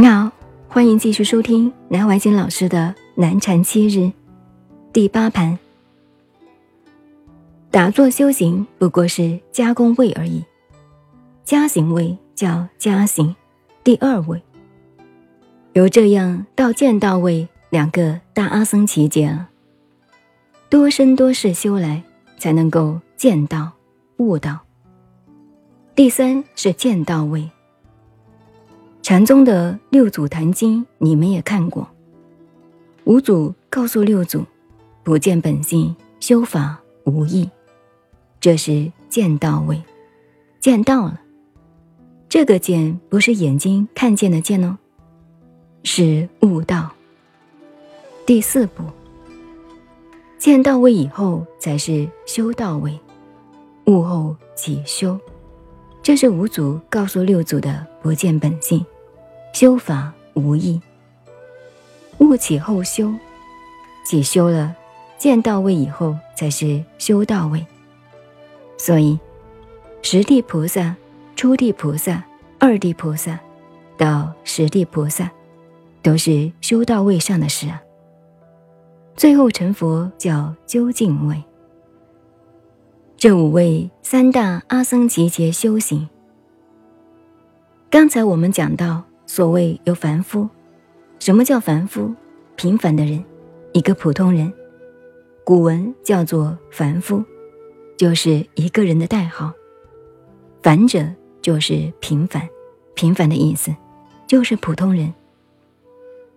您好，欢迎继续收听南怀瑾老师的南禅七日第八盘。打坐修行不过是加工位而已，加行位叫加行，第二位。由这样到见到位，两个大阿僧祇劫了。多生多世修来，才能够见到悟道。第三是见到位。禅宗的六祖坛经，你们也看过。五祖告诉六祖：“不见本性，修法无益。”这是见到位，见到了。这个见不是眼睛看见的见哦，是悟道。第四步，见到位以后才是修到位，悟后起修。这是五祖告诉六祖的不见本性。修法无益，悟起后修，起修了，见到位以后才是修到位。所以，十地菩萨、初地菩萨、二地菩萨到十地菩萨，都是修到位上的事啊。最后成佛叫究竟位。这五位三大阿僧祇劫修行，刚才我们讲到。所谓有凡夫，什么叫凡夫？平凡的人，一个普通人。古文叫做凡夫，就是一个人的代号。凡者就是平凡，平凡的意思，就是普通人。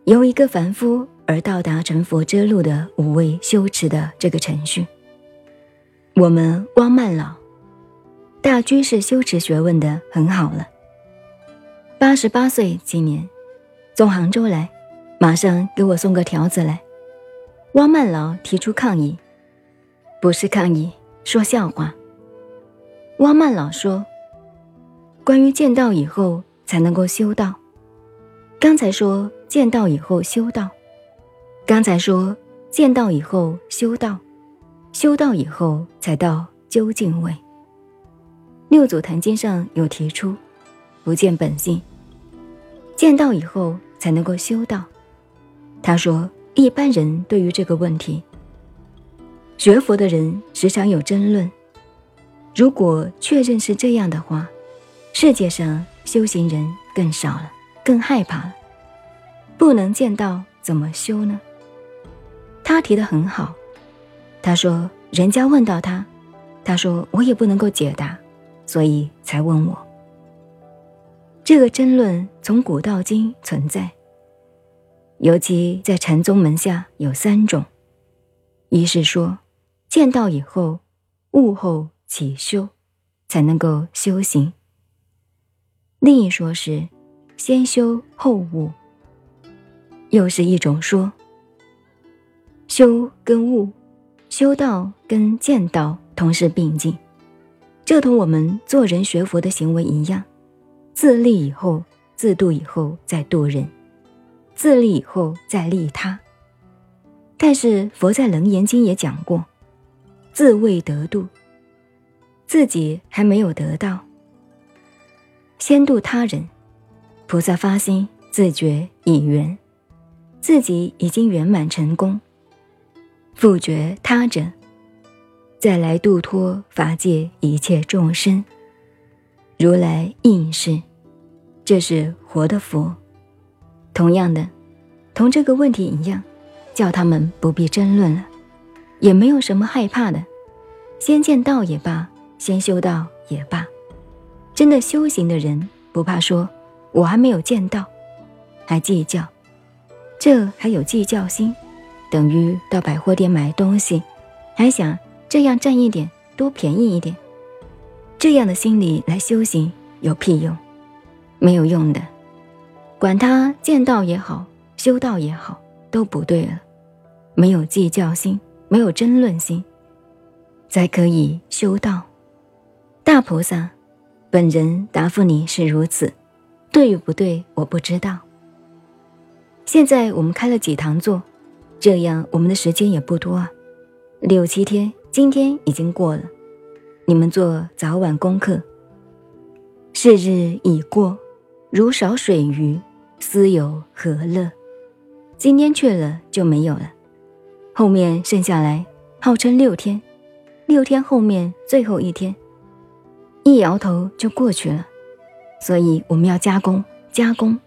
由一个凡夫而到达成佛之路的五位修持的这个程序。我们汪曼老大居士修持学问的很好了。八十八岁，今年从杭州来，马上给我送个条子来。汪曼老提出抗议，不是抗议，说笑话。汪曼老说：“关于见到以后才能够修道，刚才说见到以后修道，刚才说见到以后修道，修道以后才到究竟位。六祖坛经上有提出，不见本性。”见到以后才能够修道。他说：“一般人对于这个问题，学佛的人时常有争论。如果确认是这样的话，世界上修行人更少了，更害怕了。不能见到怎么修呢？”他提的很好。他说：“人家问到他，他说我也不能够解答，所以才问我。”这个争论从古到今存在，尤其在禅宗门下有三种：一是说见到以后悟后起修，才能够修行；另一说是先修后悟；又是一种说修跟悟、修道跟见道同时并进，这同我们做人学佛的行为一样。自立以后，自度以后再度人；自立以后再利他。但是佛在《楞严经》也讲过，自未得度，自己还没有得到，先度他人。菩萨发心，自觉已圆，自己已经圆满成功，复觉他者，再来度脱法界一切众生。如来应是，这是活的佛。同样的，同这个问题一样，叫他们不必争论了，也没有什么害怕的。先见道也罢，先修道也罢，真的修行的人不怕说，我还没有见到，还计较，这还有计较心，等于到百货店买东西，还想这样占一点，多便宜一点。这样的心理来修行有屁用？没有用的。管他见道也好，修道也好，都不对了。没有计较心，没有争论心，才可以修道。大菩萨本人答复你是如此，对与不对我不知道。现在我们开了几堂座，这样我们的时间也不多啊，六七天，今天已经过了。你们做早晚功课。是日已过，如少水鱼，思有何乐？今天去了就没有了，后面剩下来号称六天，六天后面最后一天，一摇头就过去了。所以我们要加工，加工。